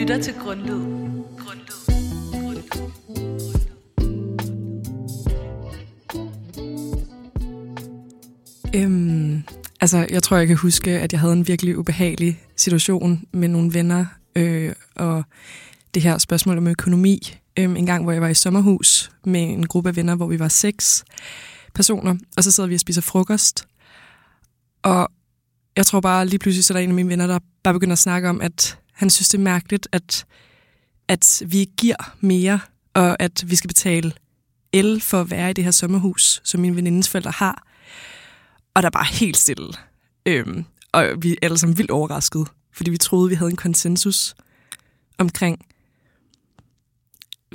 lytter til Grundlyd. Grundlyd. Øhm, altså, jeg tror, jeg kan huske, at jeg havde en virkelig ubehagelig situation med nogle venner, øh, og det her spørgsmål om økonomi. Øhm, en gang, hvor jeg var i sommerhus med en gruppe af venner, hvor vi var seks personer, og så sidder vi og spiser frokost. Og jeg tror bare, lige pludselig så er der en af mine venner, der bare begynder at snakke om, at han synes, det er mærkeligt, at, at vi giver mere, og at vi skal betale el for at være i det her sommerhus, som min venindes forældre har. Og der er bare helt stille. Øhm, og vi er alle sammen vildt overrasket, fordi vi troede, vi havde en konsensus omkring,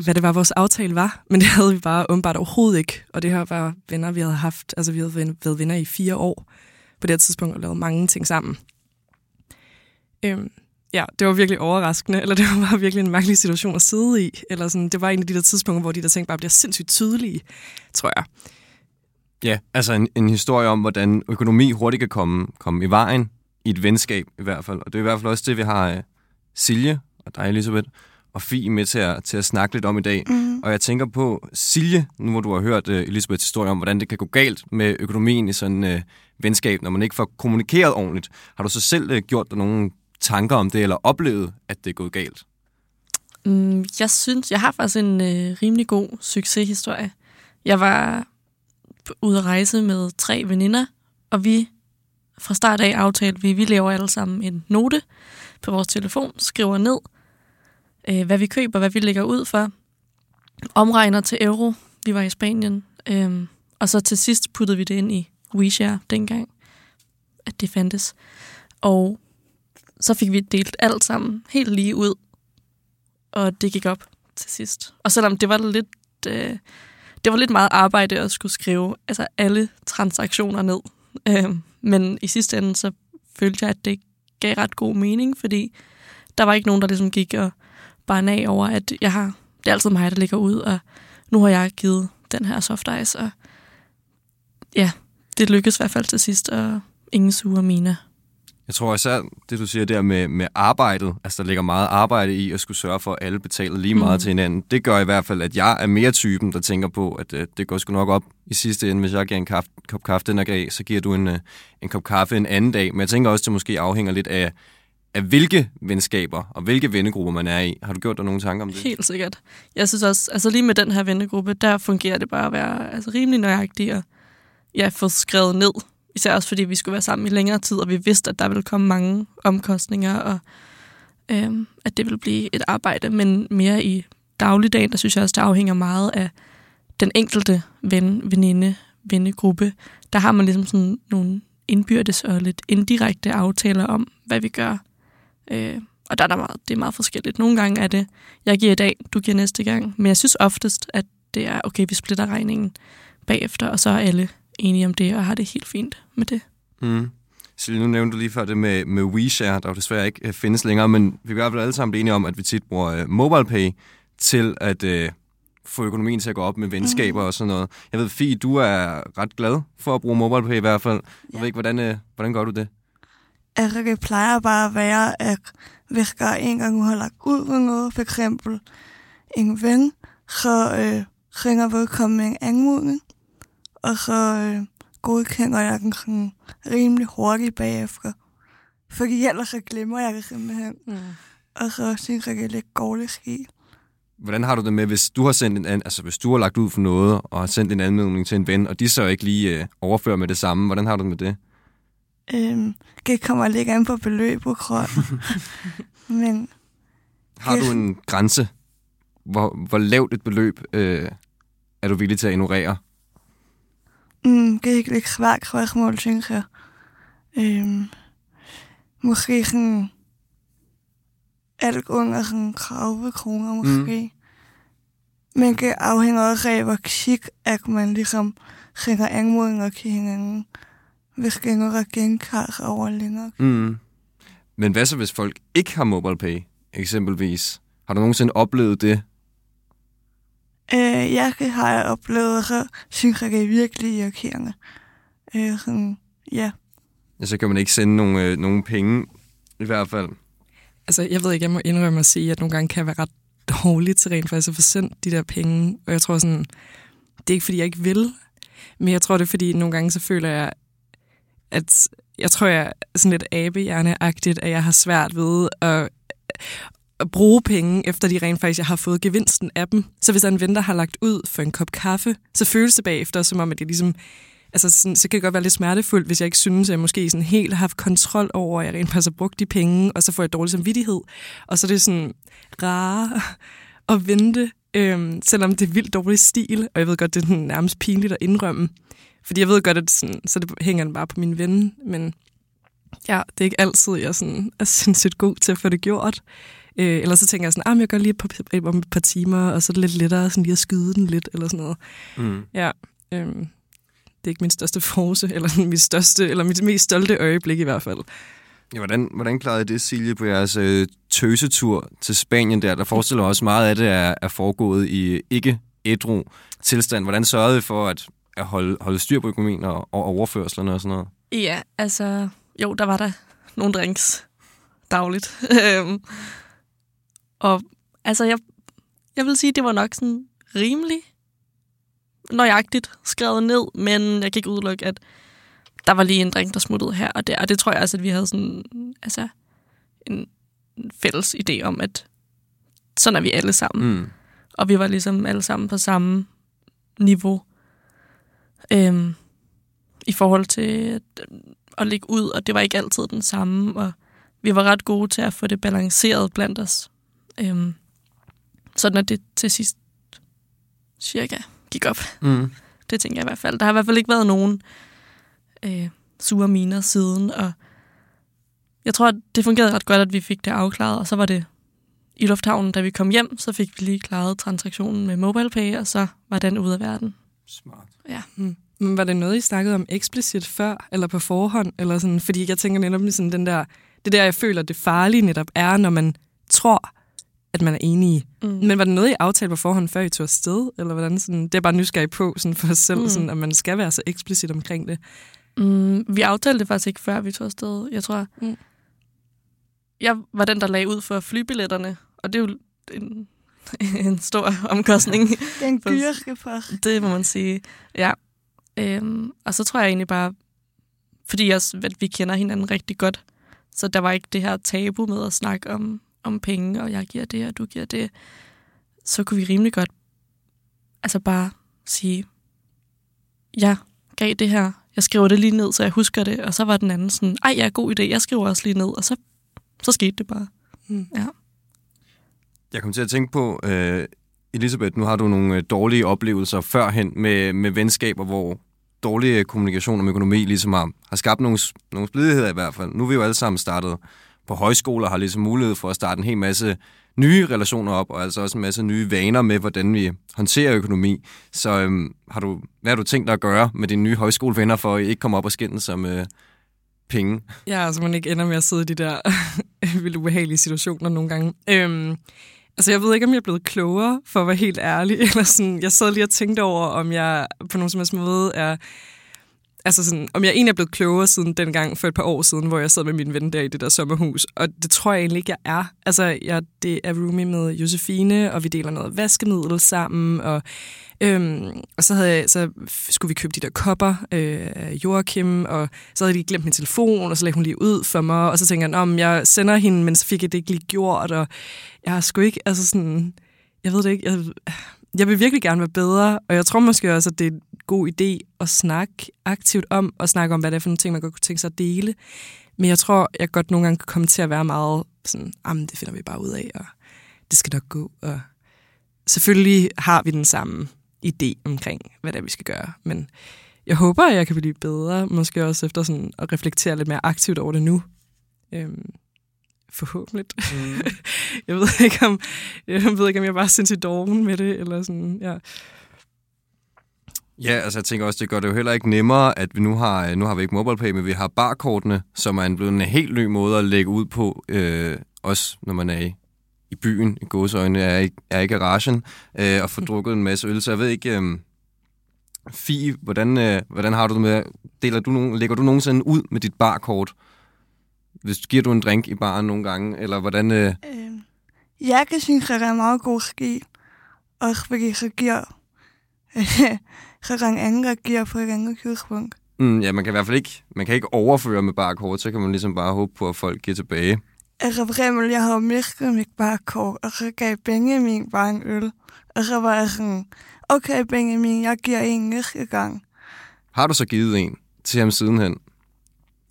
hvad det var, vores aftale var. Men det havde vi bare åbenbart overhovedet ikke. Og det her var venner, vi havde haft. Altså, vi havde været venner i fire år på det her tidspunkt og lavet mange ting sammen. Øhm, ja, det var virkelig overraskende, eller det var bare virkelig en mærkelig situation at sidde i. Eller sådan, det var en af de der tidspunkter, hvor de der ting bare bliver sindssygt tydelige, tror jeg. Ja, altså en, en historie om, hvordan økonomi hurtigt kan komme, komme i vejen, i et venskab i hvert fald. Og det er i hvert fald også det, vi har uh, Silje og dig, Elisabeth, og Fie med til at, til at snakke lidt om i dag. Mm. Og jeg tænker på, Silje, nu hvor du har hørt uh, Elisabeths historie om, hvordan det kan gå galt med økonomien i sådan uh, venskab, når man ikke får kommunikeret ordentligt. Har du så selv uh, gjort dig nogle tanker om det, eller oplevet, at det er gået galt? Mm, jeg synes, jeg har faktisk en øh, rimelig god succeshistorie. Jeg var ude at rejse med tre veninder, og vi fra start af aftalte vi, vi laver alle sammen en note på vores telefon, skriver ned, øh, hvad vi køber, hvad vi lægger ud for, omregner til euro. Vi var i Spanien, øh, og så til sidst puttede vi det ind i WeShare dengang, at det fandtes. Og så fik vi delt alt sammen helt lige ud, og det gik op til sidst. Og selvom det var lidt, øh, det var lidt meget arbejde at skulle skrive altså alle transaktioner ned, øh, men i sidste ende så følte jeg, at det gav ret god mening, fordi der var ikke nogen, der ligesom gik og bare af over, at jeg har, det er altid mig, der ligger ud, og nu har jeg givet den her soft ice, og ja, det lykkedes i hvert fald til sidst, og ingen sure mine. Jeg tror især, det du siger der med, med arbejdet, altså der ligger meget arbejde i at skulle sørge for, at alle betaler lige meget mm. til hinanden. Det gør i hvert fald, at jeg er mere typen, der tænker på, at uh, det går sgu nok op i sidste ende. Hvis jeg giver en kaffe, kop kaffe den dag, så giver du en, uh, en kop kaffe en anden dag. Men jeg tænker også, at det måske afhænger lidt af, af hvilke venskaber og hvilke vennegrupper man er i. Har du gjort dig nogle tanker om det? Helt sikkert. Jeg synes også, altså lige med den her vennegruppe, der fungerer det bare at være altså, rimelig nøjagtig og ja, få skrevet ned, Især også fordi vi skulle være sammen i længere tid, og vi vidste, at der ville komme mange omkostninger, og øhm, at det ville blive et arbejde. Men mere i dagligdagen, der synes jeg også, det afhænger meget af den enkelte ven, veninde, vennegruppe. Der har man ligesom sådan nogle indbyrdes og lidt indirekte aftaler om, hvad vi gør. Øh, og der er der meget, det er meget forskelligt. Nogle gange er det, jeg giver i dag, du giver næste gang. Men jeg synes oftest, at det er, okay, vi splitter regningen bagefter, og så er alle enige om det, og har det helt fint med det. Mm. Så nu nævnte du lige før det med, med WeShare, der jo desværre ikke uh, findes længere, men vi kan i hvert fald alle sammen enige om, at vi tit bruger uh, MobilePay til at uh, få økonomien til at gå op med venskaber mm. og sådan noget. Jeg ved, Fie, du er ret glad for at bruge MobilePay i hvert fald. Jeg ja. ved ikke, hvordan, uh, hvordan gør du det? Altså, det plejer bare at være, at hvis jeg en gang har lagt ud med noget, for eksempel en ven, så øh, ringer vedkommende en anmodning, og så øh, godkender jeg den sådan rimelig hurtigt bagefter. Fordi ellers så glemmer jeg det simpelthen. Mm. Og så synes jeg, det er lidt dårligt ski. Hvordan har du det med, hvis du har sendt en altså hvis du har lagt ud for noget, og har sendt en anmodning til en ven, og de så ikke lige øh, overfører med det samme, hvordan har du det med det? Øhm, det kommer lidt an på beløbet, tror Men... Har du en grænse? Hvor, hvor lavt et beløb øh, er du villig til at ignorere? Mm, kijk, ik vaak gewoon zeggen. Um, måske sådan alt under sådan 30 kroner måske. Mm. Men det afhænger også af, hvor kik, at man ligesom sender anmodninger til hinanden, hvis det er noget, der gentager over længere. Mm. Men hvad så, hvis folk ikke har MobilePay, eksempelvis? Har du nogensinde oplevet det, Øh, jeg har jeg oplevet, så synes jeg, det er virkelig irriterende. Øh, sådan, ja. Ja, så kan man ikke sende nogen, øh, nogen penge, i hvert fald. Altså, jeg ved ikke, jeg må indrømme at sige, at nogle gange kan jeg være ret dårlig til rent faktisk at få sendt de der penge. Og jeg tror sådan, det er ikke, fordi jeg ikke vil, men jeg tror, det er, fordi nogle gange så føler jeg, at jeg tror, jeg er sådan lidt abehjerneagtigt, at jeg har svært ved at, at bruge penge, efter de rent faktisk, jeg har fået gevinsten af dem. Så hvis der en ven, der har lagt ud for en kop kaffe, så føles det bagefter, som om, at det ligesom altså sådan, så kan det godt være lidt smertefuldt, hvis jeg ikke synes, at jeg måske sådan helt har haft kontrol over, at jeg rent faktisk har brugt de penge, og så får jeg dårlig samvittighed. Og så er det sådan rare at vente, øhm, selvom det er vildt dårlig stil, og jeg ved godt, det er sådan nærmest pinligt at indrømme. Fordi jeg ved godt, at sådan, så det hænger den bare på min ven, men ja, det er ikke altid, jeg sådan, er sindssygt god til at få det gjort. Øh, eller så tænker jeg sådan, ah, jeg gør lige på, om et par timer, og så er det lidt lettere sådan lige at skyde den lidt, eller sådan noget. Mm. Ja, øhm, det er ikke min største force, eller mit største, eller mit mest stolte øjeblik i hvert fald. Ja, hvordan, hvordan klarede I det, Silje, på jeres øh, tøsetur til Spanien der? Der forestiller også meget af det er, er foregået i ikke ædru tilstand. Hvordan sørgede I for at, at holde, holde styr på økonomien og, og overførslerne og sådan noget? Ja, altså, jo, der var der nogle drinks dagligt. Og altså, jeg, jeg vil sige, det var nok sådan rimelig nøjagtigt skrevet ned, men jeg kan ikke udelukke, at der var lige en drink, der smuttede her og der. Og det tror jeg altså, at vi havde sådan, altså, en fælles idé om, at sådan er vi alle sammen. Mm. Og vi var ligesom alle sammen på samme niveau. Øhm, I forhold til at, at ligge ud, og det var ikke altid den samme. Og vi var ret gode til at få det balanceret blandt os. Øhm, sådan at det til sidst cirka gik op. Mm. Det tænker jeg i hvert fald. Der har i hvert fald ikke været nogen øh, sure miner siden, og jeg tror, at det fungerede ret godt, at vi fik det afklaret, og så var det i lufthavnen, da vi kom hjem, så fik vi lige klaret transaktionen med MobilePay, og så var den ude af verden. Smart. Ja. Mm. Men var det noget, I snakkede om eksplicit før, eller på forhånd? Eller sådan? Fordi jeg tænker netop sådan den der, det der, jeg føler, det farlige netop er, når man tror, at man er enige. Mm. Men var det noget, I aftalte på forhånd, før I tog afsted? Eller hvordan? Sådan, det er bare nysgerrig på sådan for os selv, Mm. sådan, at man skal være så eksplicit omkring det. Mm, vi aftalte det faktisk ikke, før vi tog afsted. Jeg tror, Mm. jeg var den, der lagde ud for flybilletterne, og det er jo en, en stor omkostning. Den For- gyrkepost. Det må man sige. Ja. Øhm, og så tror jeg egentlig bare, fordi også, at vi kender hinanden rigtig godt, så der var ikke det her tabu med at snakke om, om penge, og jeg giver det, og du giver det. Så kunne vi rimelig godt altså bare sige, jeg gav det her, jeg skriver det lige ned, så jeg husker det, og så var den anden sådan, ej, ja, god idé, jeg skriver også lige ned, og så, så skete det bare. Mm. Ja. Jeg kom til at tænke på, øh, Elisabeth, nu har du nogle øh, dårlige oplevelser førhen med, med venskaber, hvor dårlig kommunikation om økonomi ligesom har, har skabt nogle, nogle splidigheder i hvert fald. Nu er vi jo alle sammen startet på højskoler, har ligesom mulighed for at starte en hel masse nye relationer op, og altså også en masse nye vaner med, hvordan vi håndterer økonomi. Så øhm, har du, hvad har du tænkt dig at gøre med dine nye højskolevenner, for at I ikke komme op og skændes som øh, penge? Ja, altså man ikke ender med at sidde i de der vildt ubehagelige situationer nogle gange. Øhm, altså jeg ved ikke, om jeg er blevet klogere, for at være helt ærlig. Eller sådan, jeg sad lige og tænkte over, om jeg på nogen som helst måde er... Altså sådan, om jeg egentlig er blevet klogere siden dengang for et par år siden, hvor jeg sad med min ven der i det der sommerhus. Og det tror jeg egentlig ikke, jeg er. Altså, jeg, det er roomie med Josefine, og vi deler noget vaskemiddel sammen, og Øhm, og så, havde jeg, så skulle vi købe de der kopper øh, af Joachim, og så havde de glemt min telefon, og så lagde hun lige ud for mig, og så tænkte jeg, om jeg sender hende, men så fik jeg det ikke lige gjort, og jeg har sgu ikke, altså sådan, jeg ved det ikke, jeg, jeg vil virkelig gerne være bedre, og jeg tror måske også, at det er en god idé at snakke aktivt om, og snakke om, hvad det er for nogle ting, man godt kunne tænke sig at dele. Men jeg tror, jeg godt nogle gange kan komme til at være meget sådan, jamen det finder vi bare ud af, og det skal nok gå, og selvfølgelig har vi den samme idé omkring, hvad det er, vi skal gøre. Men jeg håber, at jeg kan blive bedre, måske også efter sådan at reflektere lidt mere aktivt over det nu. Øhm, forhåbentlig. Mm. jeg ved ikke, om jeg ved ikke, om jeg bare er sindssygt doven med det, eller sådan, ja. Ja, altså jeg tænker også, det gør det jo heller ikke nemmere, at vi nu har, nu har vi ikke MobilePay, men vi har barkortene, som er en blevet en helt ny måde at lægge ud på, øh, også når man er i, i byen, i gåsøjne, er i, er i garagen, øh, og få drukket en masse øl. Så jeg ved ikke, øh, Fie, hvordan, øh, hvordan har du det med, deler du nogen, lægger du nogensinde ud med dit barkort? Hvis giver du en drink i baren nogle gange, eller hvordan... Øh, Øh, jeg kan synes, at det er meget god stil. Også fordi så giver så kan andre giver på et andet tidspunkt. mm, ja, man kan i hvert fald ikke, man kan ikke overføre med bare kort, så kan man ligesom bare håbe på, at folk giver tilbage. Altså for eksempel, jeg havde mistet mit barkort, og så gav Benjamin bare en øl. Og så var jeg sådan, okay Benjamin, jeg giver en næste gang. Har du så givet en til ham sidenhen?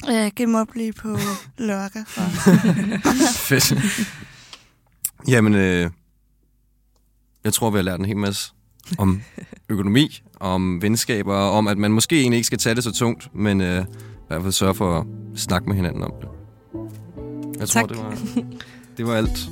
Jeg kan må blive på lørdag. Fedt. Jamen, øh, jeg tror, vi har lært en hel masse om økonomi, om venskaber, og om at man måske egentlig ikke skal tage det så tungt, men øh, i hvert fald sørge for at snakke med hinanden om det. Jeg tror, Tak. det var, det var alt.